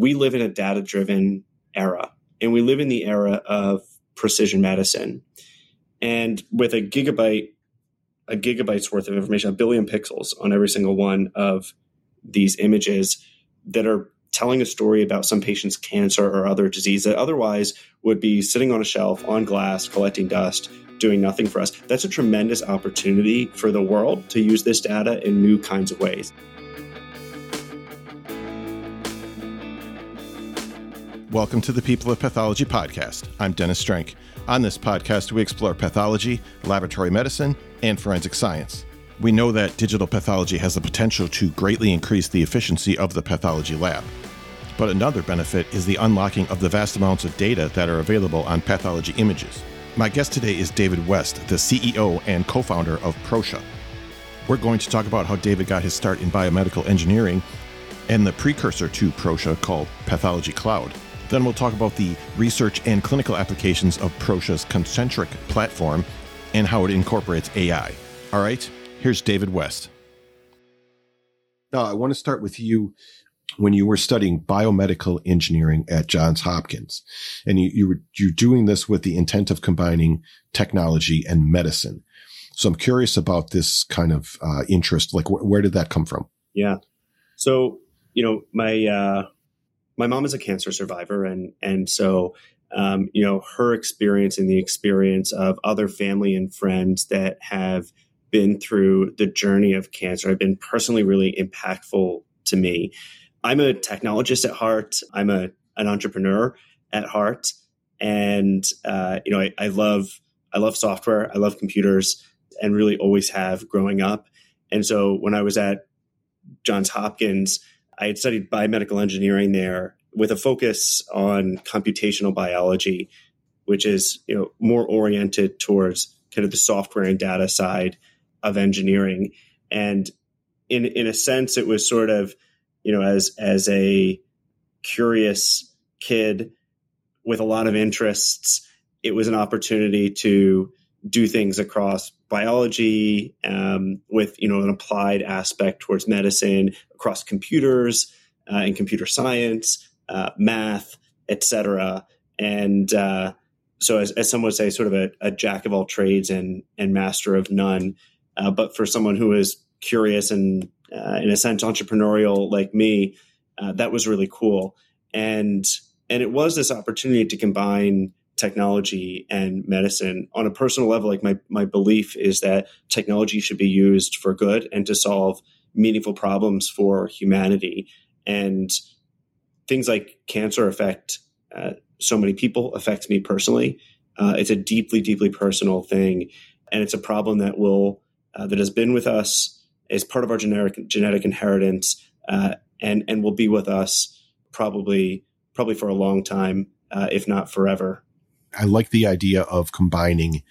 we live in a data driven era and we live in the era of precision medicine. And with a gigabyte, a gigabyte's worth of information, a billion pixels on every single one of these images that are telling a story about some patient's cancer or other disease that otherwise would be sitting on a shelf on glass collecting dust doing nothing for us that's a tremendous opportunity for the world to use this data in new kinds of ways Welcome to the People of Pathology podcast. I'm Dennis Strenk. On this podcast, we explore pathology, laboratory medicine, and forensic science. We know that digital pathology has the potential to greatly increase the efficiency of the pathology lab. But another benefit is the unlocking of the vast amounts of data that are available on pathology images. My guest today is David West, the CEO and co founder of Proscia. We're going to talk about how David got his start in biomedical engineering and the precursor to Proscia called Pathology Cloud. Then we'll talk about the research and clinical applications of Proscia's Concentriq platform and how it incorporates AI. All right, here's David West. Now, I want to start with you when you were studying biomedical engineering at Johns Hopkins, and you, you were you're doing this with the intent of combining technology and medicine. So I'm curious about this kind of uh, interest. Like, wh- where did that come from? Yeah. So you know, my uh, my mom is a cancer survivor, and and so um, you know her experience and the experience of other family and friends that have been through the journey of cancer have been personally really impactful to me. I'm a technologist at heart. I'm a an entrepreneur at heart, and uh, you know I, I love I love software. I love computers, and really always have growing up. And so when I was at Johns Hopkins, I had studied biomedical engineering there with a focus on computational biology, which is you know more oriented towards kind of the software and data side of engineering. And in in a sense, it was sort of you know as as a curious kid with a lot of interests, it was an opportunity to do things across biology um, with you know an applied aspect towards medicine across computers uh, and computer science uh, math etc and uh, so as, as some would say sort of a, a, jack of all trades and and master of none. Uh, but for someone who is curious and uh, in a sense entrepreneurial like me uh, that was really cool. And and it was this opportunity to combine technology and medicine. On a personal level like my my belief is that technology should be used for good and to solve meaningful problems for humanity. And things like cancer affect uh, so many people affect me personally. Uh, it's a deeply deeply personal thing. And it's a problem that will uh, that has been with us as part of our genetic genetic inheritance uh, and and will be with us probably probably for a long time uh, if not forever I like the idea of combining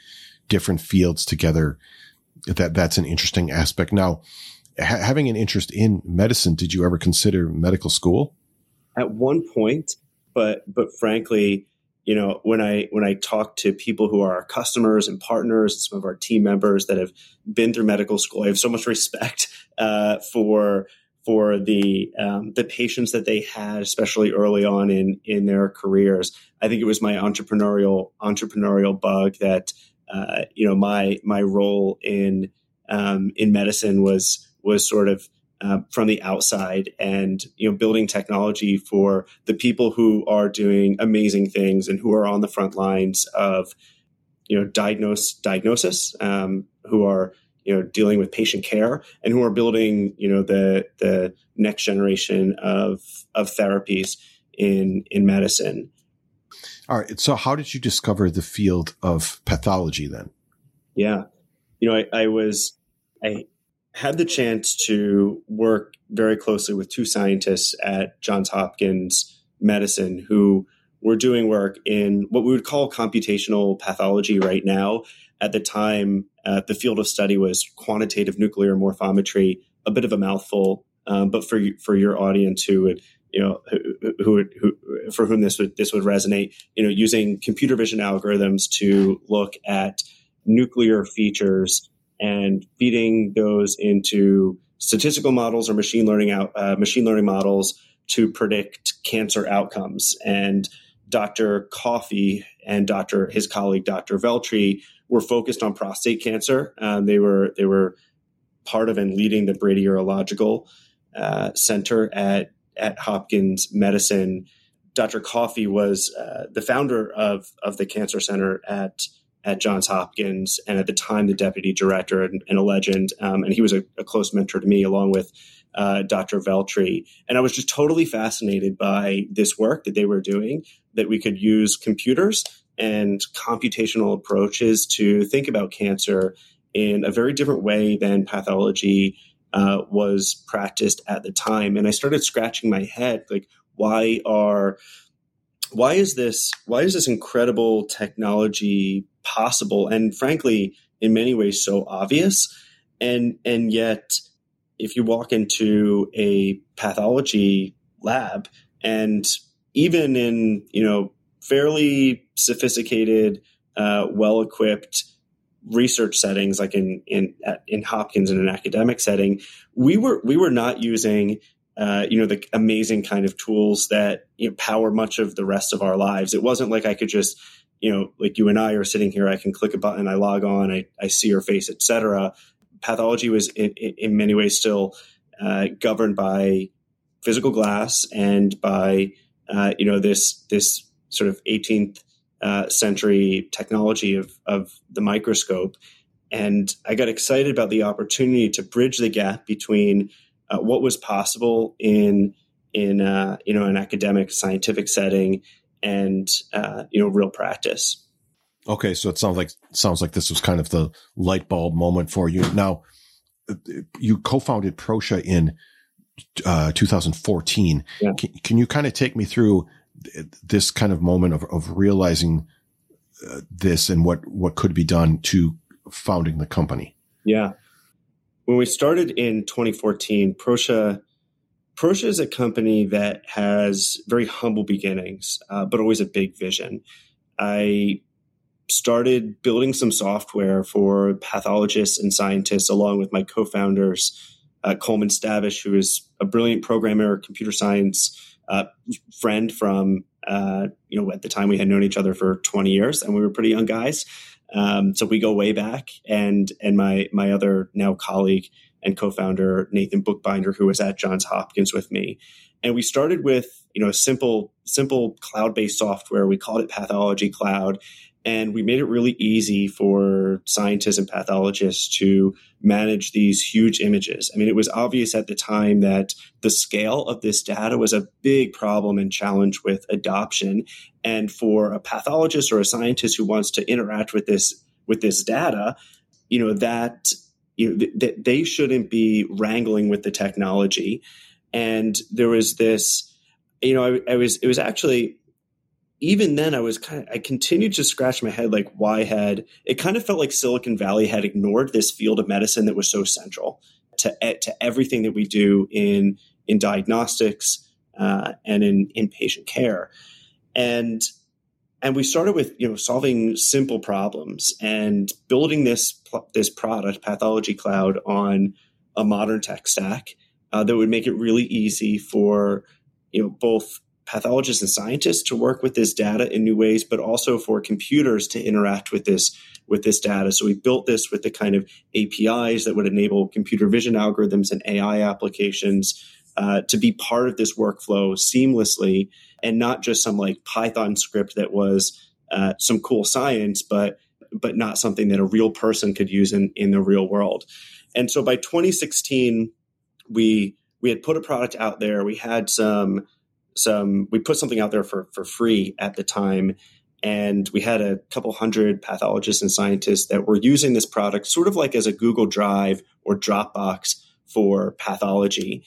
different fields together. That that's an interesting aspect. Now, ha- having an interest in medicine, did you ever consider medical school? At one point, but but frankly, you know, when I when I talk to people who are our customers and partners, and some of our team members that have been through medical school, I have so much respect uh, for for the um, the patience that they had, especially early on in in their careers. I think it was my entrepreneurial entrepreneurial bug that uh, you know my my role in um, in medicine was was sort of uh, from the outside and you know building technology for the people who are doing amazing things and who are on the front lines of you know diagnose diagnosis um, who are you know dealing with patient care and who are building you know the the next generation of of therapies in in medicine. All right. So, how did you discover the field of pathology then? Yeah, you know, I, I was I had the chance to work very closely with two scientists at Johns Hopkins Medicine who were doing work in what we would call computational pathology right now. At the time, uh, the field of study was quantitative nuclear morphometry, a bit of a mouthful, um, but for for your audience who would you know who, who, who, for whom this would this would resonate, you know, using computer vision algorithms to look at nuclear features and feeding those into statistical models or machine learning out uh, machine learning models to predict cancer outcomes. And Dr. Coffey and Dr. his colleague Dr. Veltri were focused on prostate cancer. Um, they were they were part of and leading the Brady Urological uh, Center at at Hopkins Medicine. Dr. Coffey was uh, the founder of of the cancer center at at Johns Hopkins, and at the time the deputy director and, and a legend. Um, and he was a, a, close mentor to me, along with uh, Dr. Veltri. And I was just totally fascinated by this work that they were doing. That we could use computers and computational approaches to think about cancer in a very different way than pathology uh, was practiced at the time. And I started scratching my head, like, why are why is this why is this incredible technology possible and frankly in many ways so obvious and and yet if you walk into a pathology lab and even in you know fairly sophisticated uh, well equipped research settings like in in in Hopkins in an academic setting we were we were not using uh, you know the amazing kind of tools that you know, power much of the rest of our lives. It wasn't like I could just you know like you and I are sitting here. I can click a button, I log on, I, I see your face, etc. Pathology was in, in many ways still uh, governed by physical glass and by uh, you know this this sort of 18th uh, century technology of of the microscope. And I got excited about the opportunity to bridge the gap between uh, what was possible in in uh, you know an academic scientific setting and uh, you know real practice. Okay, so it sounds like sounds like this was kind of the light bulb moment for you. Now, you co-founded Proscia in uh, 2014. Yeah. Can, can, you kind of take me through this kind of moment of, of realizing uh, this and what what could be done to founding the company? Yeah when we started in 2014, Proscia Proscia is a company that has very humble beginnings, uh, but always a big vision. I started building some software for pathologists and scientists, along with my co-founders, uh, Coleman Stavish, who is a brilliant programmer, computer science uh, friend from uh, you know at the time we had known each other for 20 years, and we were pretty young guys. Um, so we go way back, and and my my other now colleague and co-founder Nathan Buchbinder, who was at Johns Hopkins with me, and we started with you know a simple simple cloud based software. We called it Pathology Cloud, and we made it really easy for scientists and pathologists to manage these huge images. I mean, it was obvious at the time that the scale of this data was a big problem and challenge with adoption. And for a pathologist or a scientist who wants to interact with this with this data, you know that you know th- th- they shouldn't be wrangling with the technology. And there was this, you know, I, I was it was actually even then I was kind of, I continued to scratch my head like why had it kind of felt like Silicon Valley had ignored this field of medicine that was so central to to everything that we do in in diagnostics uh, and in in patient care and and we started with you know solving simple problems and building this this product pathology cloud on a modern tech stack uh, that would make it really easy for you know both pathologists and scientists to work with this data in new ways, but also for computers to interact with this with this data. So we built this with the kind of APIs that would enable computer vision algorithms and AI applications uh, to be part of this workflow seamlessly, and not just some like Python script that was uh, some cool science, but but not something that a real person could use in in the real world. And so by 2016, we we had put a product out there. We had some some we put something out there for for free at the time and we had a couple hundred pathologists and scientists that were using this product sort of like as a Google Drive or Dropbox for pathology.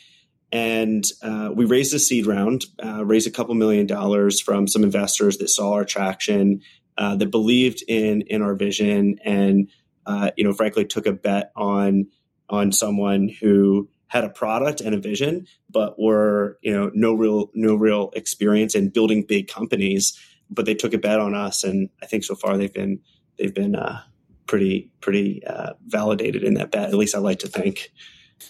And uh, we raised a seed round, uh, raised a couple million dollars from some investors that saw our traction, uh, that believed in in our vision, and uh, you know, frankly, took a bet on on someone who had a product and a vision, but were you know no real no real experience in building big companies. But they took a bet on us, and I think so far they've been they've been uh, pretty pretty uh, validated in that bet. At least I like to think.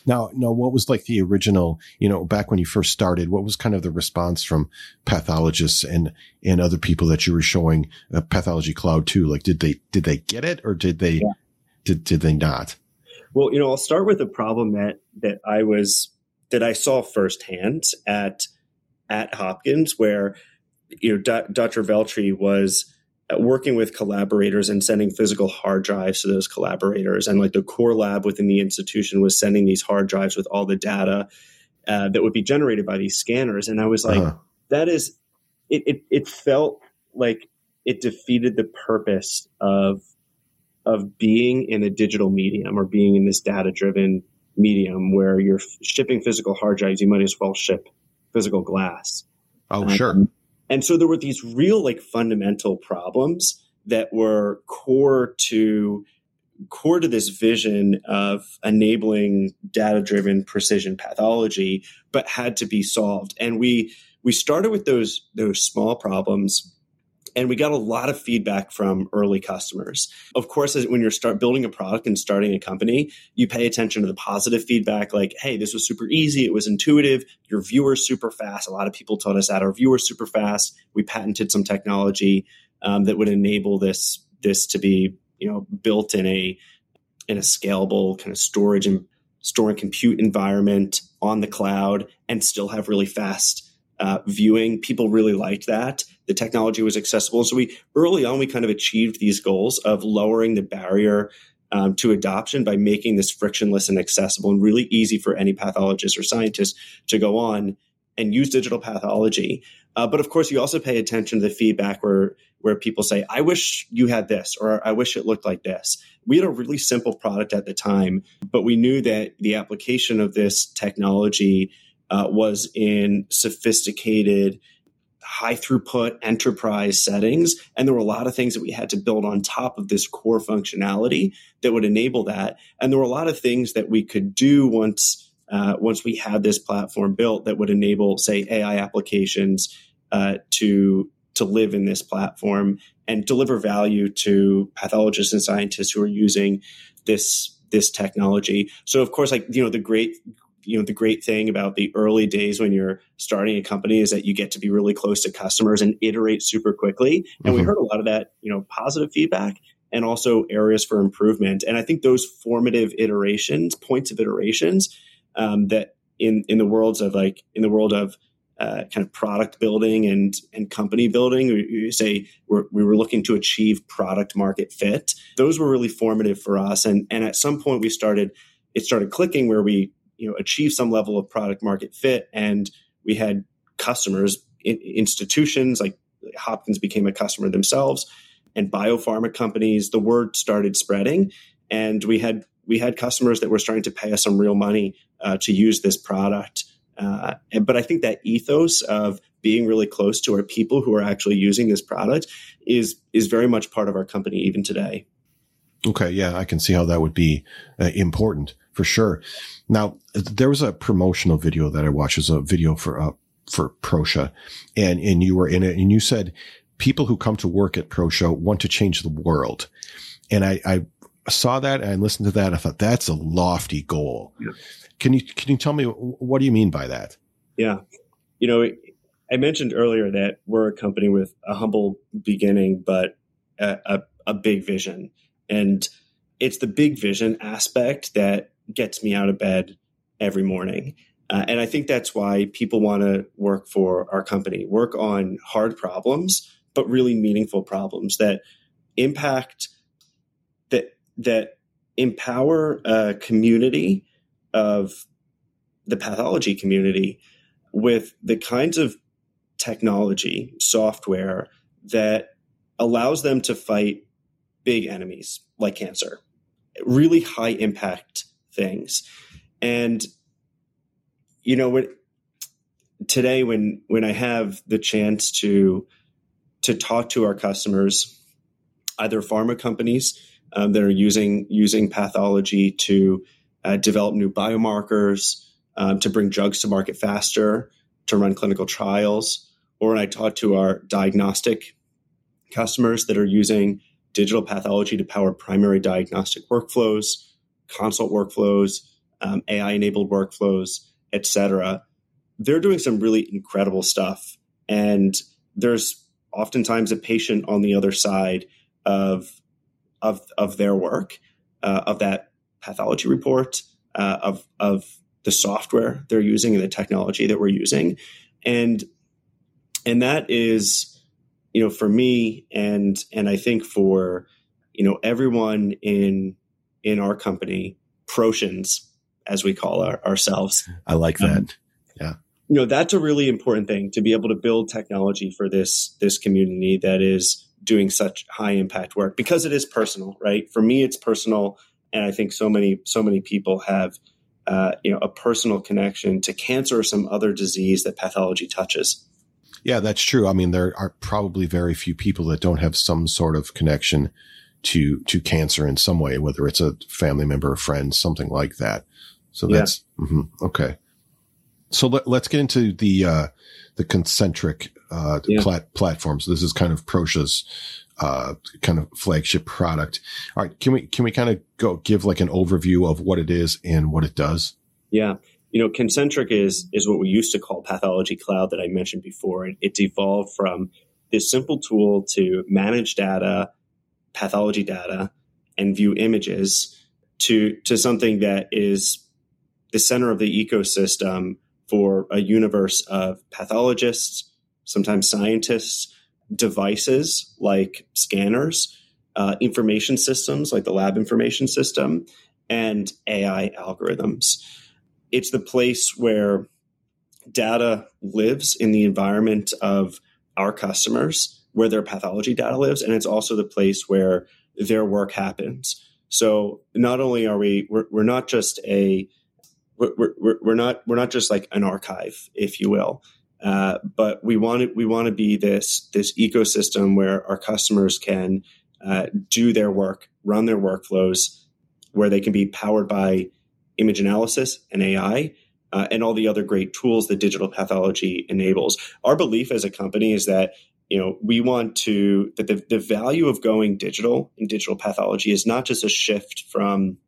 Now, now, what was like the original? You know, back when you first started, what was kind of the response from pathologists and and other people that you were showing uh, pathology cloud to? Like, did they did they get it or did they yeah. did did they not? Well, you know, I'll start with a problem that that I was that I saw firsthand at at Hopkins, where you know D- Dr. Veltri was working with collaborators and sending physical hard drives to those collaborators. And like the core lab within the institution was sending these hard drives with all the data uh, that would be generated by these scanners. And I was like, uh-huh. that is, it, it, it felt like it defeated the purpose of, of being in a digital medium or being in this data driven medium where you're shipping physical hard drives. You might as well ship physical glass. Oh, um, sure and so there were these real like fundamental problems that were core to core to this vision of enabling data driven precision pathology but had to be solved. And we we started with those those small problems and we got a lot of feedback from early customers. Of course, when you're start building a product and starting a company, you pay attention to the positive feedback, like, "Hey, this was super easy. It was intuitive. Your viewers super fast." A lot of people told us that our viewers super fast. We patented some technology um, that would enable this this to be, you know, built in a in a scalable kind of storage and store and compute environment on the cloud, and still have really fast uh, viewing. People really liked that. The technology was accessible. So we early on we kind of achieved these goals of lowering the barrier um, to adoption by making this frictionless and accessible and really easy for any pathologist or scientist to go on and use digital pathology. Uh, but of course, you also pay attention to the feedback where where people say, "I wish you had this," or "I wish it looked like this." We had a really simple product at the time, but we knew that the application of this technology uh, was in sophisticated, high throughput enterprise settings. And there were a lot of things that we had to build on top of this core functionality that would enable that. And there were a lot of things that we could do once. Uh, once we had this platform built that would enable, say, AI applications uh, to to live in this platform and deliver value to pathologists and scientists who are using this this technology. So, of course, like you know, the great you know the great thing about the early days when you're starting a company is that you get to be really close to customers and iterate super quickly and mm-hmm. we heard a lot of that you know positive feedback and also areas for improvement and i think those formative iterations points of iterations um, that in in the worlds of like in the world of uh, kind of product building and and company building. We, we say we're, we were looking to achieve product market fit. Those were really formative for us, and and at some point we started it started clicking where we you know achieve some level of product market fit. And we had customers in, institutions like hopkins became a customer themselves and biopharma companies the word started spreading. And we had we had customers that were starting to pay us some real money uh, to use this product. Uh, and, but i think that ethos of being really close to our people who are actually using this product is is very much part of our company even today. Okay. Yeah i can see how that would be uh, important for sure. Now, there was a promotional video that I watched. It was a video for, uh, for Proscia and, and you were in it and you said people who come to work at Proscia want to change the world. And I, I saw that and I listened to that. And I thought that's a lofty goal. Yeah. Can you, can you tell me what do you mean by that? Yeah. You know, I mentioned earlier that we're a company with a humble beginning, but a, a, a big vision. And it's the big vision aspect that gets me out of bed every morning. Uh, and I think that's why people want to work for our company, work on hard problems, but really meaningful problems that impact that that empower a community of the pathology community with the kinds of technology, software that allows them to fight big enemies like cancer, really high impact things. And you know, when today when when I have the chance to to talk to our customers, either pharma companies um, that are using using pathology to uh, develop new biomarkers, um, to bring drugs to market faster, to run clinical trials, or when I talk to our diagnostic customers that are using digital pathology to power primary diagnostic workflows, consult workflows, um, AI enabled workflows, etc. They're doing some really incredible stuff, and there's oftentimes a patient on the other side of of of their work, uh, of that pathology report, uh, of of the software they're using and the technology that we're using, and and that is, you know, for me and and I think for you know everyone in in our company, Protians, as we call our, ourselves. I like that. Um, yeah. You know, that's a really important thing to be able to build technology for this this community that is doing such high impact work because it is personal, right? For me, it's personal, and I think so many so many people have uh, you know a personal connection to cancer or some other disease that pathology touches. Yeah, that's true. I mean, there are probably very few people that don't have some sort of connection to to cancer in some way, whether it's a family member, a friend, something like that. So that's yeah. mm-hmm, okay. So let, us get into the uh, the concentriq uh, yeah. plat- platforms. This is kind of Proscia's uh, kind of flagship product. All right, can we can we kind of go give like an overview of what it is and what it does? Yeah, you know, Concentriq is is what we used to call Pathology Cloud that I mentioned before. It, it's evolved from this simple tool to manage data, pathology data, and view images to to something that is the center of the ecosystem for a universe of pathologists, sometimes scientists, devices like scanners, uh, information systems like the lab information system, and AI algorithms. It's the place where data lives in the environment of our customers, where their pathology data lives, and it's also the place where their work happens. So not only are we, we're, we're not just a we're, we're, we're not we're not just like an archive, if you will. Uh, but we want to we want to be this this ecosystem where our customers can uh, do their work, run their workflows, where they can be powered by image analysis and AI, uh, and all the other great tools that digital pathology enables. Our belief as a company is that you know we want to that the, the value of going digital in digital pathology is not just a shift from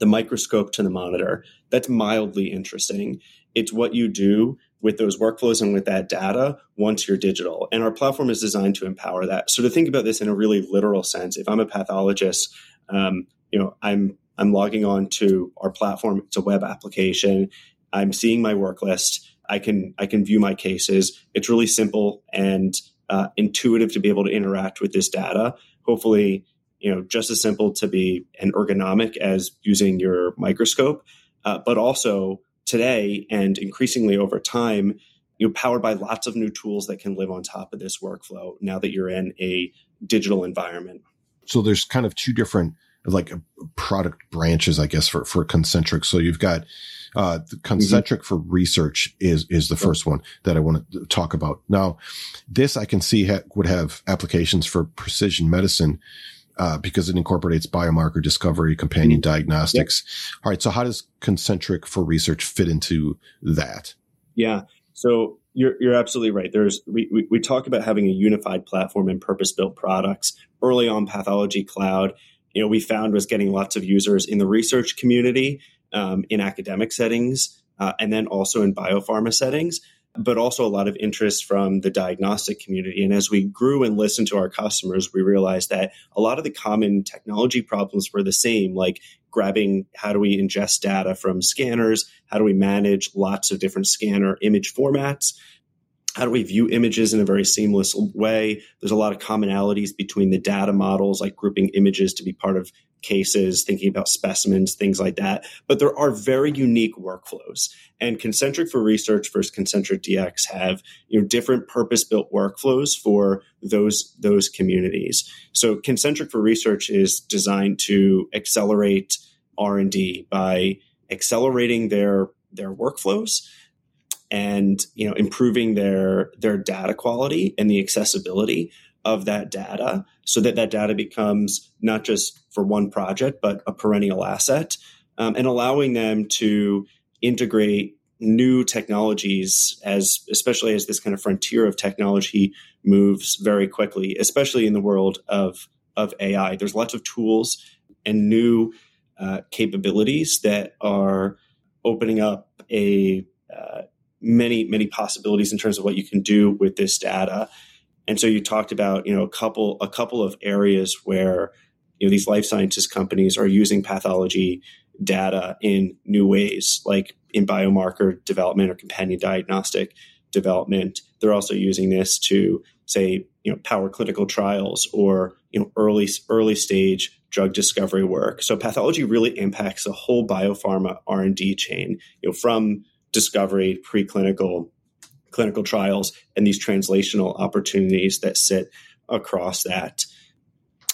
the microscope to the monitor. That's mildly interesting. It's what you do with those workflows and with that data once you're digital. And our platform is designed to empower that. So to think about this in a really literal sense, if I'm a pathologist, um, you know, I'm I'm logging on to our platform. It's a web application. I'm seeing my work list. I can I can view my cases. It's really simple and uh, intuitive to be able to interact with this data. Hopefully, you know just as simple to be and ergonomic as using your microscope uh, but also today and increasingly over time you know powered by lots of new tools that can live on top of this workflow now that you're in a digital environment so there's kind of two different like product branches i guess for for concentriq so you've got uh, the concentriq mm-hmm. for research is is the first one that I want to talk about. Now, this I can see ha- would have applications for precision medicine uh, because it incorporates biomarker discovery, companion mm-hmm. diagnostics. Yep. All right. So how does concentriq for research fit into that? Yeah. So you're, you're absolutely right. There's, we, we, we talk about having a unified platform and purpose built products early on pathology cloud. You know, we found was getting lots of users in the research community, um, in academic settings, uh, and then also in biopharma settings but also a lot of interest from the diagnostic community. And as we grew and listened to our customers, we realized that a lot of the common technology problems were the same, like grabbing how do we ingest data from scanners? How do we manage lots of different scanner image formats? How do we view images in a very seamless way? There's a lot of commonalities between the data models, like grouping images to be part of cases, thinking about specimens, things like that. But there are very unique workflows. And Concentriq for Research versus Concentriq DX have you know different purpose-built workflows for those those communities. So Concentriq for Research is designed to accelerate R&D by accelerating their their workflows and you know improving their their data quality and the accessibility of that data so that that data becomes not just for one project, but a perennial asset, um, and allowing them to integrate new technologies as especially as this kind of frontier of technology moves very quickly, especially in the world of of AI. There's lots of tools and new uh, capabilities that are opening up a uh, many many possibilities in terms of what you can do with this data. And so you talked about you know a couple a couple of areas where you know these life sciences companies are using pathology data in new ways, like in biomarker development or companion diagnostic development. They're also using this to say, you know, power clinical trials or you know early early stage drug discovery work. So pathology really impacts the whole biopharma R and D chain, you know, from discovery, preclinical, clinical trials, and these translational opportunities that sit across that.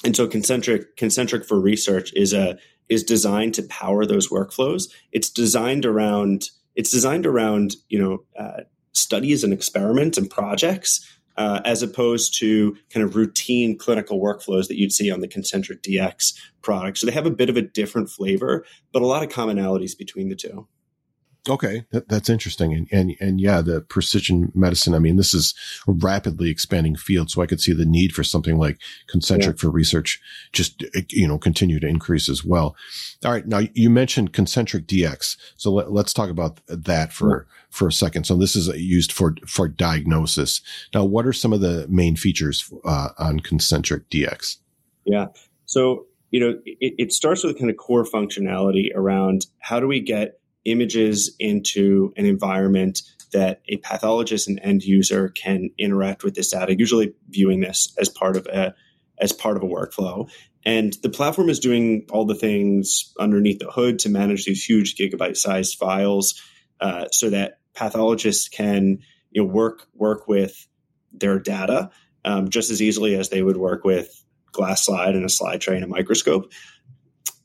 And so concentriq concentriq for research is a is designed to power those workflows. It's designed around it's designed around you know uh, studies and experiments and projects uh, as opposed to kind of routine clinical workflows that you'd see on the Concentriq DX product. So they have a bit of a different flavor, but a lot of commonalities between the two. Okay, that, that's interesting, and and and yeah, the precision medicine. I mean, this is a rapidly expanding field, so I could see the need for something like concentriq yeah. for research just you know continue to increase as well. All right, now you mentioned concentriq DX, so let, us talk about that for yeah. for a second. So this is used for for diagnosis. Now, what are some of the main features uh, on concentriq DX? Yeah, so you know it, it starts with kind of core functionality around how do we get images into an environment that a pathologist and end user can interact with this data, usually viewing this as part of a as part of a workflow. And the platform is doing all the things underneath the hood to manage these huge gigabyte sized files uh, so that pathologists can you know, work work with their data um, just as easily as they would work with glass slide and a slide tray and a microscope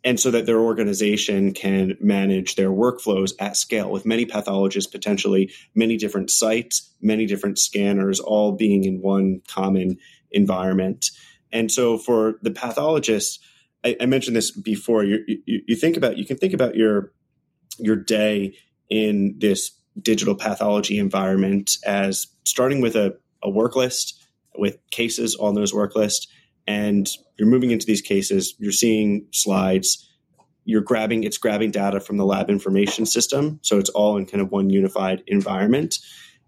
and so that their organization can manage their workflows at scale with many pathologists, potentially many different sites, many different scanners, all being in one common environment. And so for the pathologist, I, I mentioned this before. You, you, you think about you can think about your your day in this digital pathology environment as starting with a, a work list with cases on those work lists and you're moving into these cases, you're seeing slides, you're grabbing, it's grabbing data from the lab information system. So it's all in kind of one unified environment.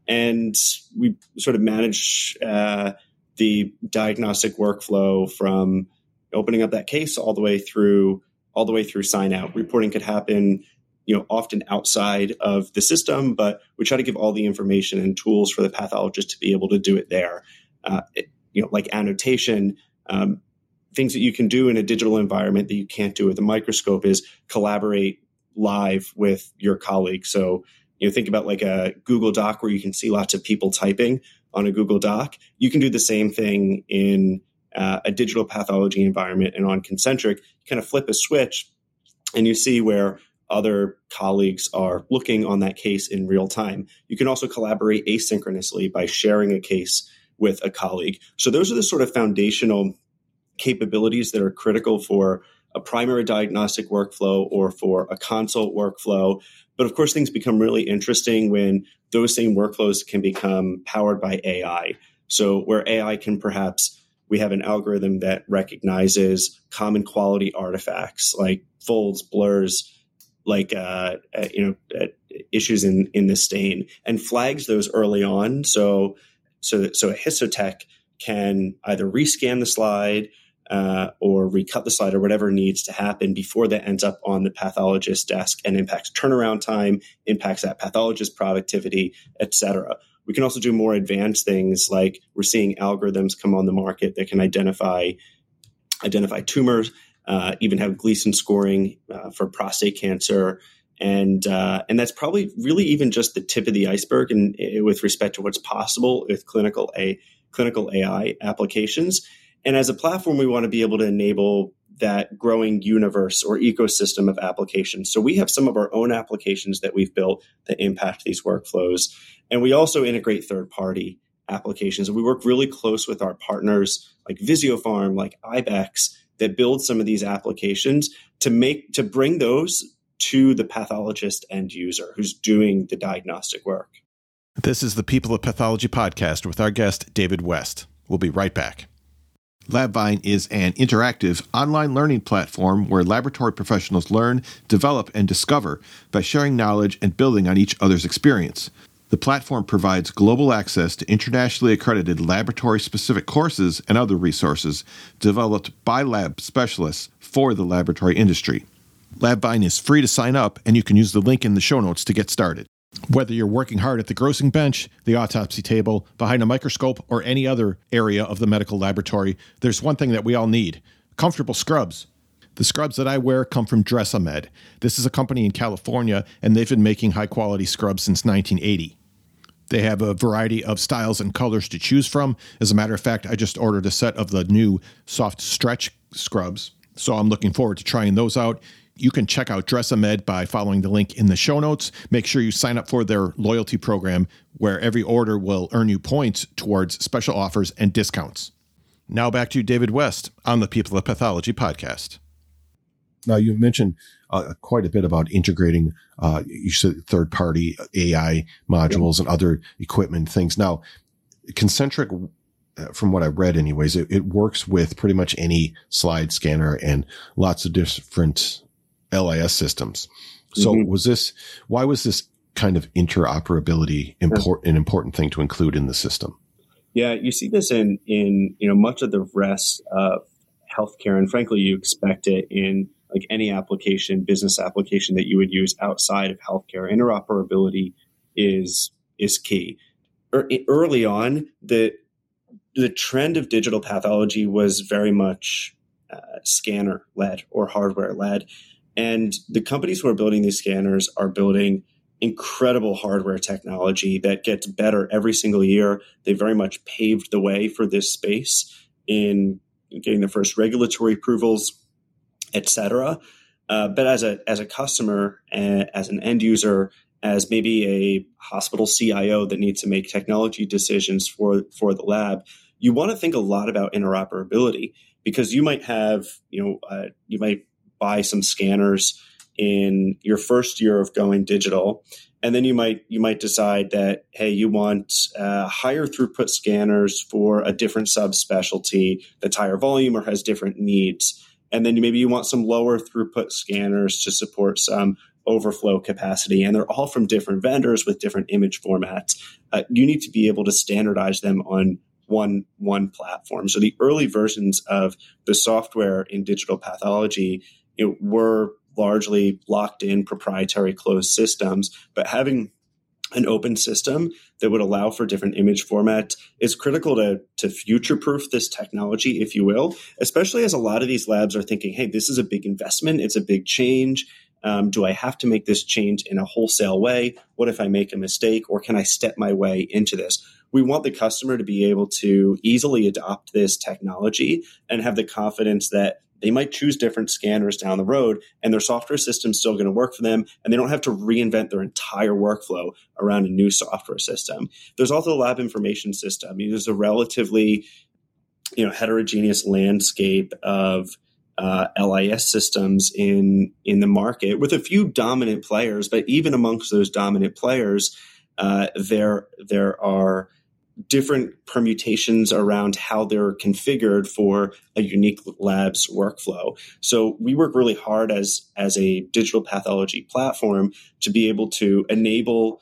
And we sort of manage uh, the diagnostic workflow from opening up that case all the way through all the way through sign out. Reporting could happen, you know, often outside of the system, but we try to give all the information and tools for the pathologist to be able to do it there. Uh, it, you know, like annotation, um, things that you can do in a digital environment that you can't do with a microscope is collaborate live with your colleagues. So, you know, think about like a Google Doc where you can see lots of people typing on a Google Doc. You can do the same thing in uh, a digital pathology environment and on Concentriq. You kind of flip a switch and you see where other colleagues are looking on that case in real time. You can also collaborate asynchronously by sharing a case with a colleague. So those are the sort of foundational capabilities that are critical for a primary diagnostic workflow or for a consult workflow. But of course, things become really interesting when those same workflows can become powered by AI. So where AI can perhaps we have an algorithm that recognizes common quality artifacts like folds, blurs, like uh, uh, you know uh, issues in in the stain, and flags those early on. So so so a histotech can either rescan the slide uh, or recut the slide or whatever needs to happen before that ends up on the pathologist's desk and impacts turnaround time, impacts that pathologist's productivity, et cetera. We can also do more advanced things like we're seeing algorithms come on the market that can identify identify tumors, uh, even have Gleason scoring uh, for prostate cancer, and uh, and that's probably really even just the tip of the iceberg and with respect to what's possible with clinical a clinical AI applications. And as a platform, we want to be able to enable that growing universe or ecosystem of applications. So we have some of our own applications that we've built that impact these workflows, and we also integrate third party applications. We work really close with our partners like Visiopharm, like Ibex, that build some of these applications to make to bring those to the pathologist end user who's doing the diagnostic work. This is the People of Pathology podcast with our guest, David West. We'll be right back. LabVine is an interactive online learning platform where laboratory professionals learn, develop, and discover by sharing knowledge and building on each other's experience. The platform provides global access to internationally accredited laboratory specific courses and other resources developed by lab specialists for the laboratory industry. LabVine is free to sign up, and you can use the link in the show notes to get started. Whether you're working hard at the grossing bench, the autopsy table, behind a microscope, or any other area of the medical laboratory, there's one thing that we all need comfortable scrubs. The scrubs that I wear come from Dressamed. This is a company in California, and they've been making high quality scrubs since 1980. They have a variety of styles and colors to choose from. As a matter of fact, I just ordered a set of the new soft stretch scrubs, so I'm looking forward to trying those out. You can check out Dressamed by following the link in the show notes. Make sure you sign up for their loyalty program where every order will earn you points towards special offers and discounts. Now back to David West on the People of Pathology podcast. Now, you've mentioned uh, quite a bit about integrating, uh, you said third party AI modules yeah. and other equipment things. Now, Concentriq, uh, from what I read anyways, it, it, works with pretty much any slide scanner and lots of different LIS systems. So mm-hmm. was this, why was this kind of interoperability important, an important thing to include in the system? Yeah, you see this in, in, you know, much of the rest of healthcare. And frankly, you expect it in like any application, business application that you would use outside of healthcare. Interoperability is, is key. Early on, the, the trend of digital pathology was very much uh, scanner led or hardware led. And the companies who are building these scanners are building incredible hardware technology that gets better every single year. They very much paved the way for this space in getting the first regulatory approvals, etc. Uh, but as a as a customer, uh, as an end user, as maybe a hospital CIO that needs to make technology decisions for for the lab, you want to think a lot about interoperability because you might have you know uh, you might buy some scanners in your first year of going digital. And then you might you might decide that hey you want uh, higher throughput scanners for a different subspecialty that's higher volume or has different needs. And then maybe you want some lower throughput scanners to support some overflow capacity. And they're all from different vendors with different image formats. Uh, you need to be able to standardize them on one one platform. So the early versions of the software in digital pathology you know, were largely locked in proprietary closed systems, but having an open system that would allow for different image formats is critical to, to future proof this technology, if you will, especially as a lot of these labs are thinking, hey, this is a big investment, it's a big change. Um, do I have to make this change in a wholesale way? What if I make a mistake, or can I step my way into this? We want the customer to be able to easily adopt this technology and have the confidence that they might choose different scanners down the road and their software system's still going to work for them and they don't have to reinvent their entire workflow around a new software system. There's also the lab information system. I mean, there's a relatively you know heterogeneous landscape of uh, LIS systems in in the market with a few dominant players but even amongst those dominant players uh, there there are different permutations around how they're configured for a unique lab's workflow. So we work really hard as as a digital pathology platform to be able to enable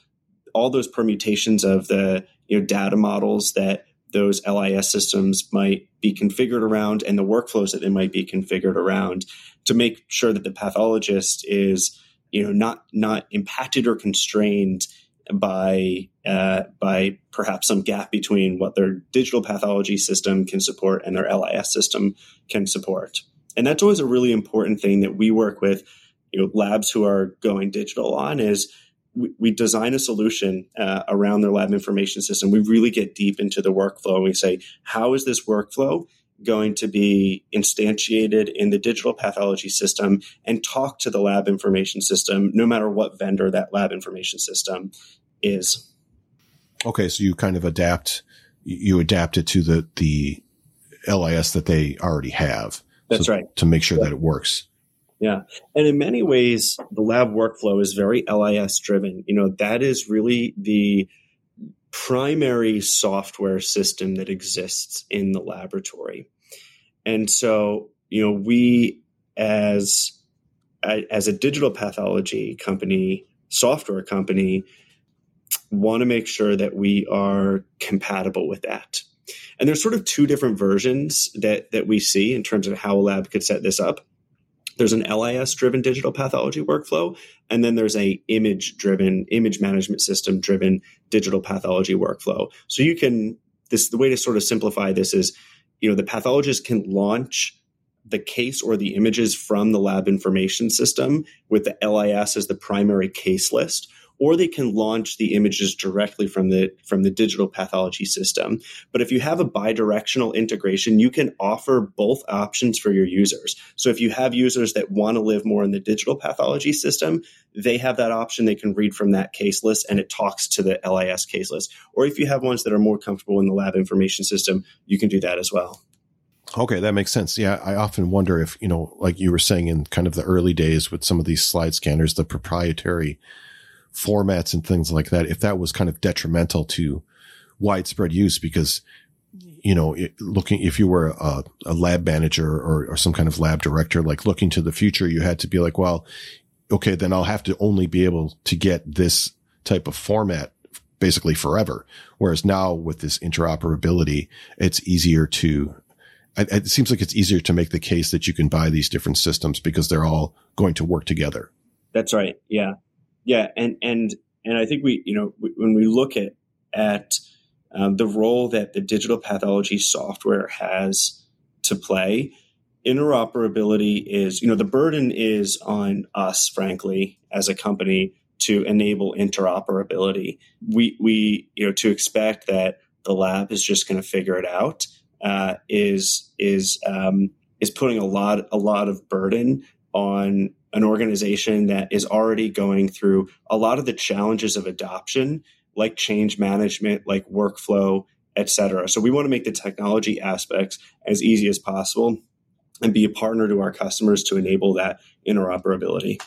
all those permutations of the you know data models that those LIS systems might be configured around and the workflows that they might be configured around to make sure that the pathologist is you know not not impacted or constrained by uh, by perhaps some gap between what their digital pathology system can support and their LIS system can support. And that's always a really important thing that we work with you know, labs who are going digital on is we, we design a solution uh, around their lab information system. We really get deep into the workflow and we say, how is this workflow going to be instantiated in the digital pathology system and talk to the lab information system, no matter what vendor that lab information system is. Okay, so you kind of adapt, you adapt it to the the LIS that they already have. That's so, right. To make sure yeah. that it works. Yeah. And in many ways, the lab workflow is very LIS driven. You know, that is really the primary software system that exists in the laboratory. And so, you know, we as as a digital pathology company, software company, want to make sure that we are compatible with that. And there's sort of two different versions that that we see in terms of how a lab could set this up. There's an LIS driven digital pathology workflow, and then there's a image driven, image management system driven digital pathology workflow. So you can this the way to sort of simplify this is, you know, the pathologist can launch the case or the images from the lab information system with the LIS as the primary case list, or they can launch the images directly from the from the digital pathology system. But if you have a bidirectional integration, you can offer both options for your users. So if you have users that want to live more in the digital pathology system, they have that option. They can read from that case list and it talks to the LIS case list. Or if you have ones that are more comfortable in the lab information system, you can do that as well. Okay, that makes sense. Yeah, I often wonder if, you know, like you were saying in kind of the early days with some of these slide scanners, the proprietary formats and things like that, if that was kind of detrimental to widespread use because, you know, it, looking, if you were a, a lab manager or, or some kind of lab director, like looking to the future, you had to be like, well, okay, then I'll have to only be able to get this type of format basically forever. Whereas now with this interoperability, it's easier to, it seems like it's easier to make the case that you can buy these different systems because they're all going to work together. That's right. Yeah. Yeah, and and and I think we, you know, when we look at at um, the role that the digital pathology software has to play, interoperability is, you know, the burden is on us, frankly, as a company to enable interoperability. We we you know to expect that the lab is just going to figure it out uh, is is um, is putting a lot a lot of burden on an organization that is already going through a lot of the challenges of adoption, like change management, like workflow, et cetera. So we want to make the technology aspects as easy as possible and be a partner to our customers to enable that interoperability.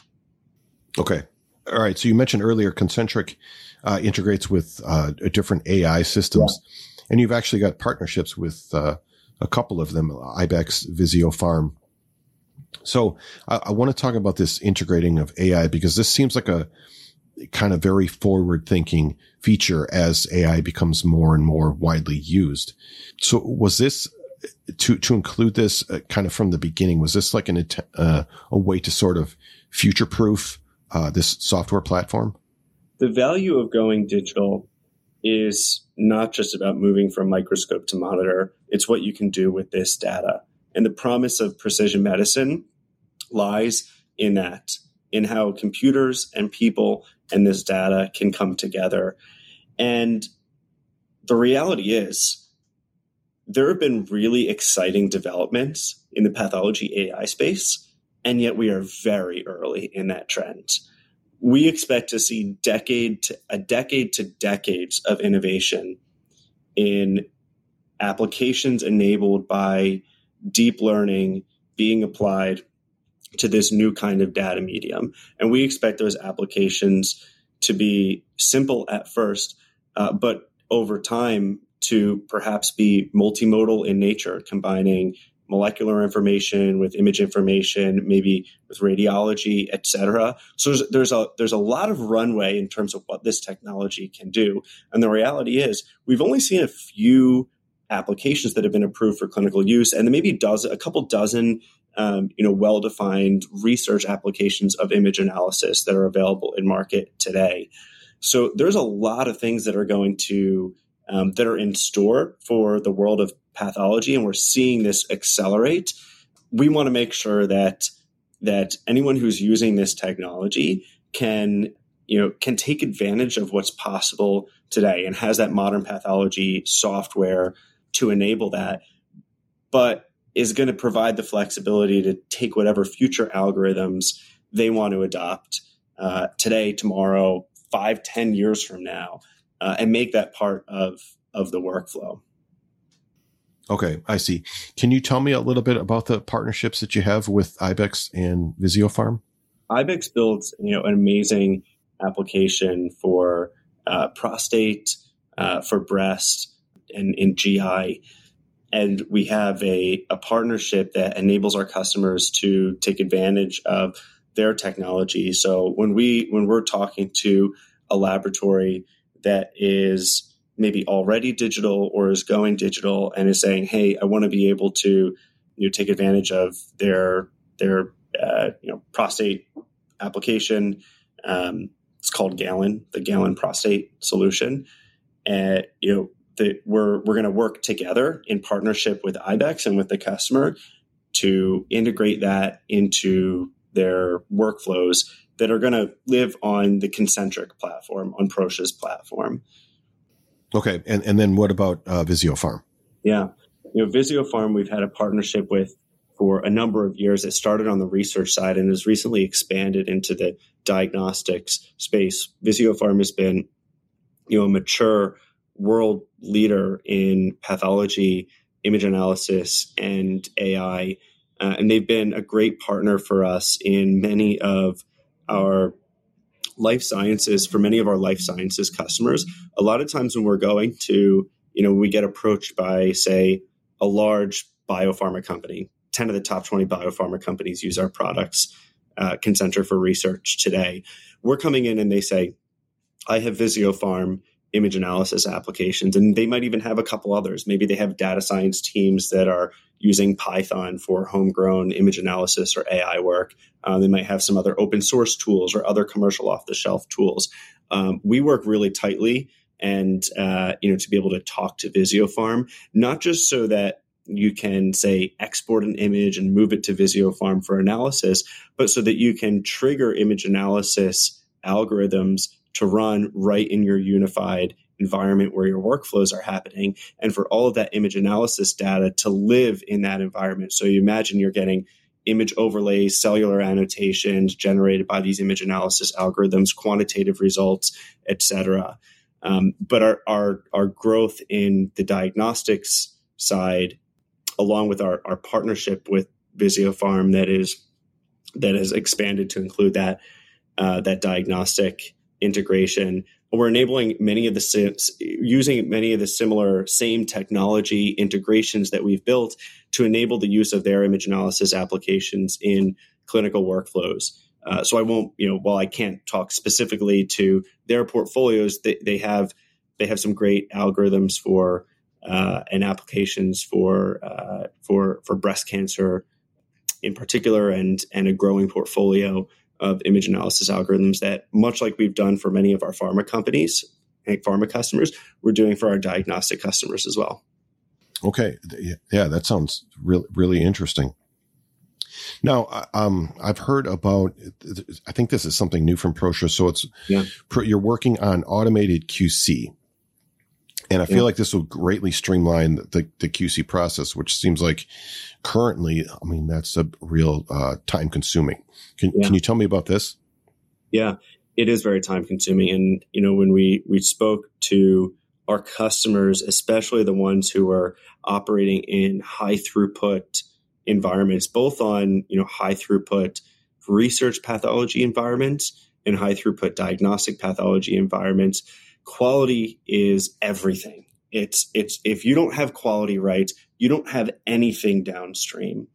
Okay. All right. So you mentioned earlier Concentriq uh, integrates with uh, different AI systems, yeah. and you've actually got partnerships with uh, a couple of them, Ibex, Visiopharm, so I, I want to talk about this integrating of AI because this seems like a kind of very forward thinking feature as AI becomes more and more widely used. So was this to, to include this uh, kind of from the beginning? Was this like an, uh, a way to sort of future proof, uh, this software platform? The value of going digital is not just about moving from microscope to monitor. It's what you can do with this data. And the promise of precision medicine lies in that, in how computers and people and this data can come together. And the reality is, there have been really exciting developments in the pathology AI space, and yet we are very early in that trend. We expect to see decade to a decade to decades of innovation in applications enabled by deep learning being applied to this new kind of data medium. And we expect those applications to be simple at first, uh, but over time to perhaps be multimodal in nature, combining molecular information with image information, maybe with radiology, et cetera. So there's, there's, a there's a lot of runway in terms of what this technology can do. And the reality is, we've only seen a few applications that have been approved for clinical use, and maybe dozen, a couple dozen, um, you know, well-defined research applications of image analysis that are available in market today. So there's a lot of things that are going to um, that are in store for the world of pathology, and we're seeing this accelerate. We want to make sure that that anyone who's using this technology can you know can take advantage of what's possible today and has that modern pathology software to enable that, but is going to provide the flexibility to take whatever future algorithms they want to adopt uh, today, tomorrow, five, ten years from now, uh, and make that part of of the workflow. Okay, I see. Can you tell me a little bit about the partnerships that you have with Ibex and Visiopharm? Ibex builds, you know, an amazing application for uh, prostate, uh, for breast, and in GI. and we have a, a partnership that enables our customers to take advantage of their technology. So when we when we're talking to a laboratory that is maybe already digital or is going digital and is saying, "Hey, I want to be able to you know take advantage of their their uh, you know prostate application." Um, it's called Galen, the Galen prostate solution, and you know that we're we're going to work together in partnership with Ibex and with the customer to integrate that into their workflows that are going to live on the Concentriq platform, on Proscia's platform. Okay, and and then what about uh, Visiopharm? Yeah, you know, Visiopharm, we've had a partnership with for a number of years. It started on the research side and has recently expanded into the diagnostics space. Visiopharm has been, you know, a mature world leader in pathology, image analysis, and AI. Uh, and they've been a great partner for us in many of our life sciences, for many of our life sciences customers. A lot of times when we're going to, you know, we get approached by, say, a large biopharma company, 10 of the top 20 biopharma companies use our products, uh, Concentriq for research today. We're coming in and they say, I have Visiopharm image analysis applications. And they might even have a couple others. Maybe they have data science teams that are using Python for homegrown image analysis or AI work. Uh, they might have some other open source tools or other commercial off the shelf tools. Um, we work really tightly and uh, you know to be able to talk to Visiopharm, not just so that you can say export an image and move it to Visiopharm for analysis, but so that you can trigger image analysis algorithms to run right in your unified environment where your workflows are happening and for all of that image analysis data to live in that environment. So you imagine you're getting image overlays, cellular annotations generated by these image analysis algorithms, quantitative results, etc. Um, but our, our our growth in the diagnostics side, along with our, our partnership with Visiopharm, that is that has expanded to include that uh, that diagnostic integration. We're enabling many of the using many of the similar same technology integrations that we've built to enable the use of their image analysis applications in clinical workflows. Uh, so I won't, you know, while I can't talk specifically to their portfolios, they, they have they have some great algorithms for uh, and applications for uh, for for breast cancer in particular, and and a growing portfolio of image analysis algorithms that, much like we've done for many of our pharma companies and pharma customers, we're doing for our diagnostic customers as well. Okay, yeah, that sounds really really interesting. Now, um, I've heard about. I think this is something new from Proscia. So it's yeah. you're working on automated QC, and I feel yeah. like this will greatly streamline the, the QC process, which seems like currently, I mean, that's a real uh, time consuming. Can, yeah. can you tell me about this? Yeah, it is very time consuming. And, you know, when we, we spoke to our customers, especially the ones who are operating in high throughput environments, both on, you know, high throughput research pathology environments and high throughput diagnostic pathology environments, quality is everything. It's it's if you don't have quality right, you don't have anything downstream.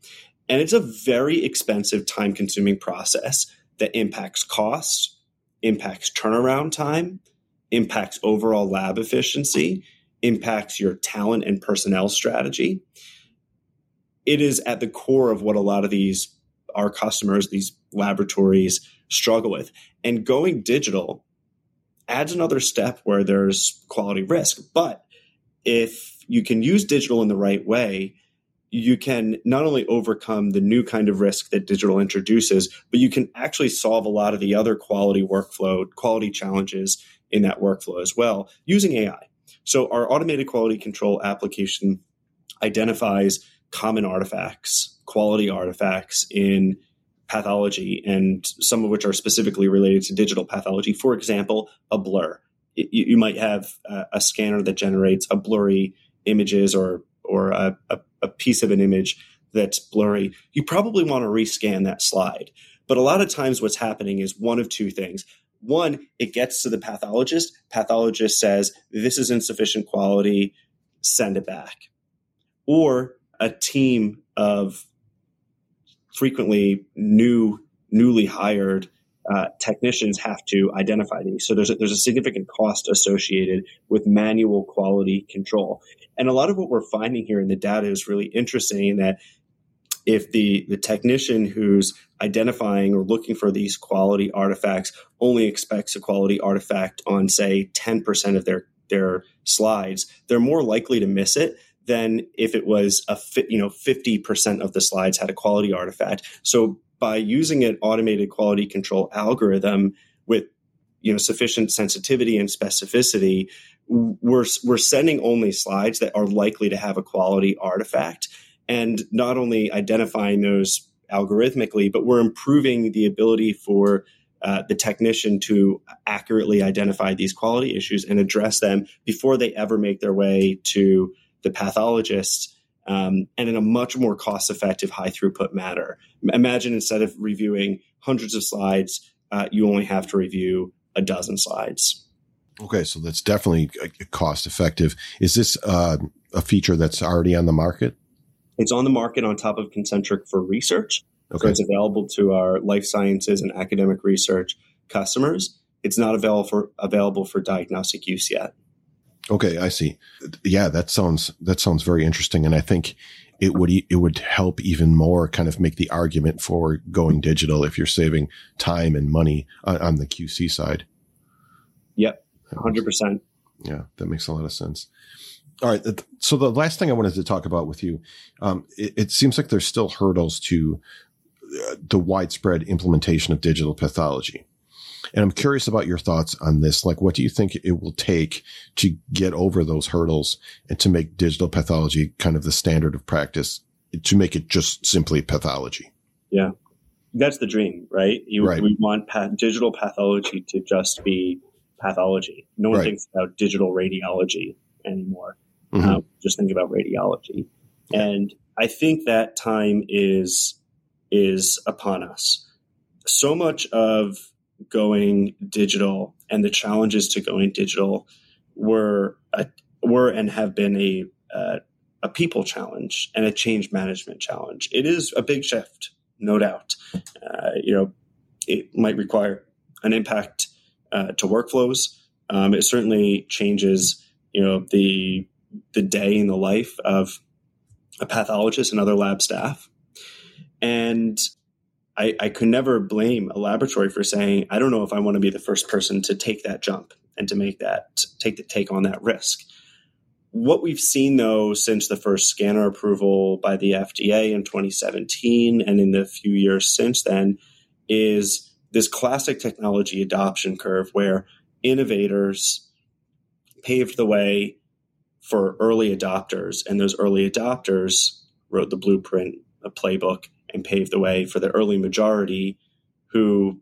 And it's a very expensive, time consuming process that impacts costs, impacts turnaround time, impacts overall lab efficiency, impacts your talent and personnel strategy. It is at the core of what a lot of these our customers, these laboratories struggle with. And going digital adds another step where there's quality risk. But if you can use digital in the right way, you can not only overcome the new kind of risk that digital introduces, but you can actually solve a lot of the other quality workflow, quality challenges in that workflow as well using AI. So our automated quality control application identifies common artifacts, quality artifacts in pathology, and some of which are specifically related to digital pathology. For example, a blur. You, you might have a, a, scanner that generates a blurry images or or a, a, a piece of an image that's blurry. You probably want to rescan that slide. But a lot of times, what's happening is one of two things. One, it gets to the pathologist. Pathologist says, This is insufficient quality, send it back. or a team of frequently new, newly hired uh, technicians have to identify these. So there's a, there's a significant cost associated with manual quality control. And a lot of what we're finding here in the data is really interesting in that if the the technician who's identifying or looking for these quality artifacts only expects a quality artifact on say 10% of their their slides they're more likely to miss it than if it was a you know 50% of the slides had a quality artifact. So by using an automated quality control algorithm with you know sufficient sensitivity and specificity we're we're sending only slides that are likely to have a quality artifact. And not only identifying those algorithmically, but we're improving the ability for uh, the technician to accurately identify these quality issues and address them before they ever make their way to the pathologist um, and in a much more cost effective, high throughput manner. Imagine instead of reviewing hundreds of slides, uh, you only have to review a dozen slides. Okay, so that's definitely cost effective. Is this uh, a feature that's already on the market? It's on the market on top of Concentriq for research. Okay. So it's available to our life sciences and academic research customers. It's not available for available for diagnostic use yet. Okay, I see. Yeah, that sounds that sounds very interesting, and I think it would it would help even more kind of make the argument for going digital if you're saving time and money on, on the QC side. Yep, hundred percent. Yeah, that makes a lot of sense. All right. So the last thing I wanted to talk about with you, um, it, it, seems like there's still hurdles to uh, the widespread implementation of digital pathology. And I'm curious about your thoughts on this. Like, what do you think it will take to get over those hurdles and to make digital pathology kind of the standard of practice to make it just simply pathology? Yeah. That's the dream, right? You, right. We want digital pathology to just be pathology. No one right. thinks about digital radiology anymore. Mm-hmm. Um, just think about radiology. And I think that time is is upon us. So much of going digital and the challenges to going digital were a, were and have been a a people challenge and a change management challenge. It is a big shift, no doubt. Uh, you know, it might require an impact uh, to workflows. Um, it certainly changes, you know, the the day in the life of a pathologist and other lab staff. And I, I could never blame a laboratory for saying, I don't know if I want to be the first person to take that jump and to make that take the take on that risk. What we've seen though since the first scanner approval by the FDA in 2017 and in the few years since then is this classic technology adoption curve where innovators paved the way for early adopters, and those early adopters wrote the blueprint, a playbook, and paved the way for the early majority, who,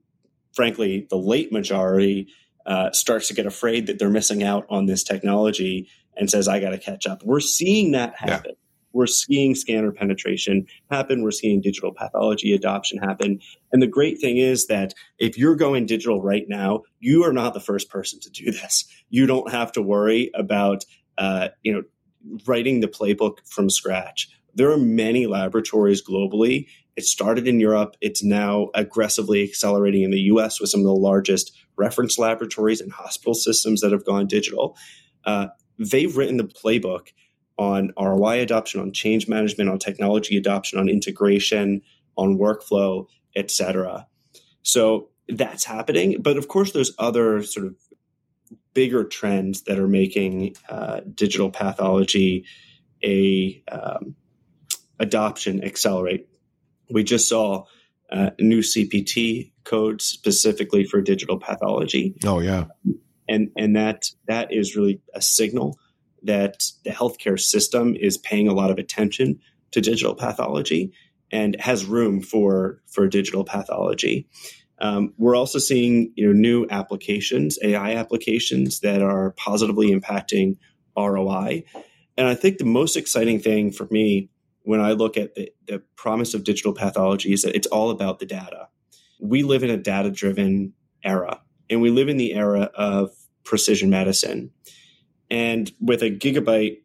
frankly, the late majority uh, starts to get afraid that they're missing out on this technology and says, "I got to catch up." We're seeing that happen. Yeah. We're seeing scanner penetration happen. We're seeing digital pathology adoption happen. And the great thing is that if you're going digital right now, you are not the first person to do this. You don't have to worry about uh, you know, writing the playbook from scratch. There are many laboratories globally. It started in Europe. It's now aggressively accelerating in the US with some of the largest reference laboratories and hospital systems that have gone digital. Uh, they've written the playbook on ROI adoption, on change management, on technology adoption, on integration, on workflow, etc. So that's happening. But of course, there's other sort of bigger trends that are making uh, digital pathology a um, adoption accelerate. We just saw uh, new CPT codes specifically for digital pathology. Oh yeah, and and that that is really a signal that the healthcare system is paying a lot of attention to digital pathology and has room for for digital pathology. Um, we're also seeing you know new applications, AI applications that are positively impacting ROI. And I think the most exciting thing for me when I look at the, the promise of digital pathology is that it's all about the data. We live in a data driven era, and we live in the era of precision medicine. And with a gigabyte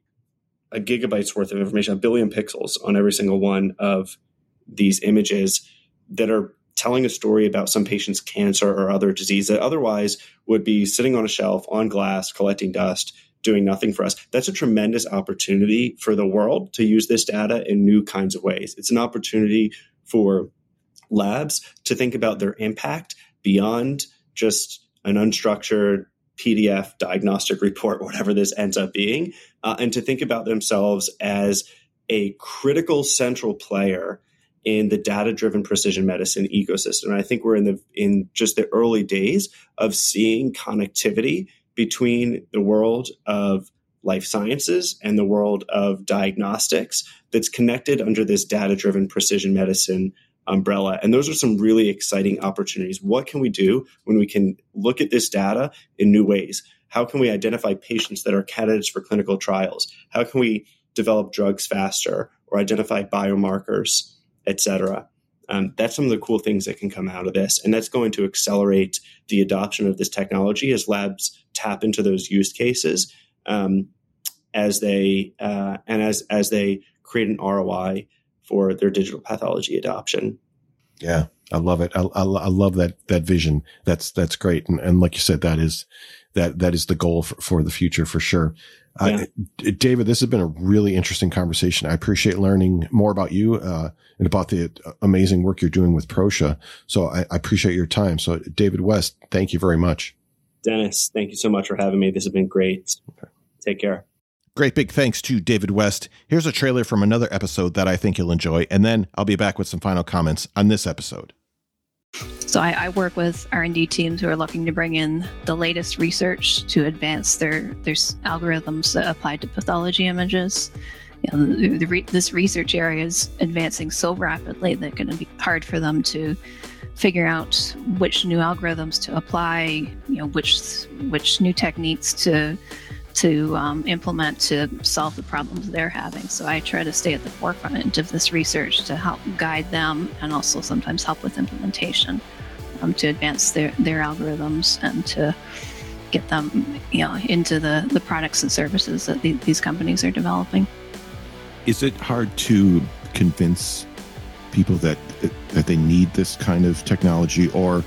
a gigabyte's worth of information, a billion pixels on every single one of these images that are telling a story about some patient's cancer or other disease that otherwise would be sitting on a shelf on glass collecting dust doing nothing for us that's a tremendous opportunity for the world to use this data in new kinds of ways it's an opportunity for labs to think about their impact beyond just an unstructured PDF diagnostic report, whatever this ends up being, uh, and to think about themselves as a critical central player in the data-driven precision medicine ecosystem. And I think we're in the in just the early days of seeing connectivity between the world of life sciences and the world of diagnostics that's connected under this data-driven precision medicine umbrella. And those are some really exciting opportunities. What can we do when we can look at this data in new ways? How can we identify patients that are candidates for clinical trials? How can we develop drugs faster or identify biomarkers, et cetera? Um, that's some of the cool things that can come out of this. And that's going to accelerate the adoption of this technology as labs tap into those use cases um, as they uh, and as as they create an ROI for their digital pathology adoption. Yeah, I love it. I, I, I, love that that vision. That's that's great. And, and like you said, that is that that is the goal for, for the future for sure. Uh, yeah. Uh, David, this has been a really interesting conversation. I appreciate learning more about you uh, and about the amazing work you're doing with Proscia. So I, I appreciate your time. So David West, thank you very much. Dennis, thank you so much for having me. This has been great. Okay. Take care. Great big thanks to David West. Here's a trailer from another episode that I think you'll enjoy, and then I'll be back with some final comments on this episode. So I, I, work with R&D teams who are looking to bring in the latest research to advance their their algorithms that apply to pathology images. You know, the, the re, this research area is advancing so rapidly that it's going to be hard for them to figure out which new algorithms to apply. You know, which which new techniques to to um, implement to solve the problems they're having. So I try to stay at the forefront of this research to help guide them and also sometimes help with implementation um, to advance their, their algorithms and to get them you know into the, the products and services that the, these companies are developing. Is it hard to convince people that that they need this kind of technology or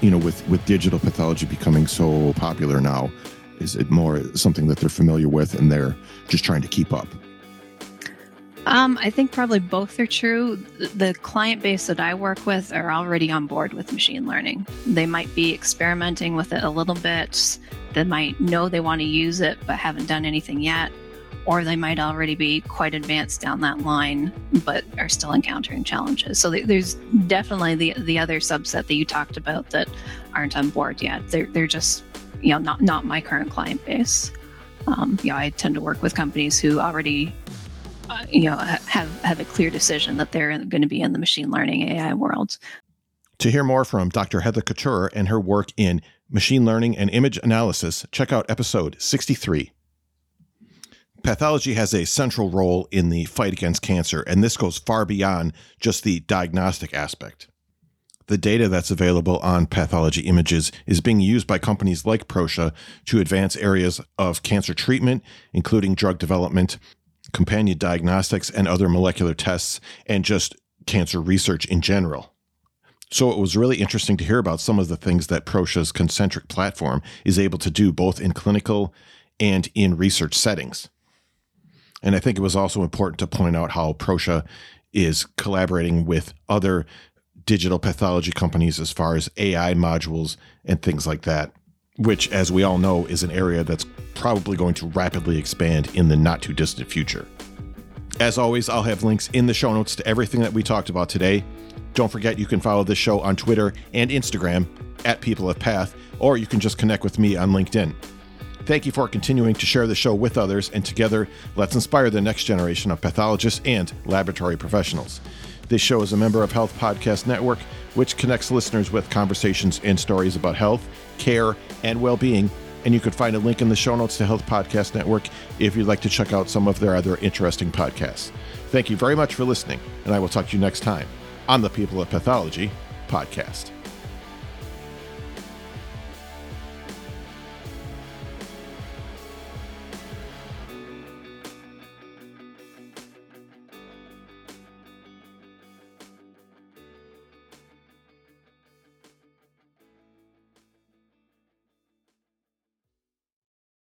you know with with digital pathology becoming so popular now is it more something that they're familiar with and they're just trying to keep up? Um, I think probably both are true. The client base that I work with are already on board with machine learning. They might be experimenting with it a little bit. They might know they want to use it but haven't done anything yet. Or they might already be quite advanced down that line but are still encountering challenges. So there's definitely the, the other subset that you talked about that aren't on board yet. They're, they're just you know, not not my current client base. Um, you know, I tend to work with companies who already, uh, you know, have have a clear decision that they're going to be in the machine learning AI world. To hear more from Dr. Heather Couture and her work in machine learning and image analysis, check out episode 63. Pathology has a central role in the fight against cancer, and this goes far beyond just the diagnostic aspect. The data that's available on pathology images is being used by companies like Proscia to advance areas of cancer treatment, including drug development, companion diagnostics, and other molecular tests, and just cancer research in general. So it was really interesting to hear about some of the things that Proscia's concentriq platform is able to do both in clinical and in research settings. And I think it was also important to point out how Proscia is collaborating with other digital pathology companies as far as AI modules and things like that, which, as we all know, is an area that's probably going to rapidly expand in the not too distant future. As always, I'll have links in the show notes to everything that we talked about today. Don't forget you can follow this show on Twitter and Instagram at People of Path, or you can just connect with me on LinkedIn. Thank you for continuing to share the show with others, and together, let's inspire the next generation of pathologists and laboratory professionals. This show is a member of Health Podcast Network, which connects listeners with conversations and stories about health, care, and well being. And you can find a link in the show notes to Health Podcast Network if you'd like to check out some of their other interesting podcasts. Thank you very much for listening, and I will talk to you next time on the People of Pathology podcast.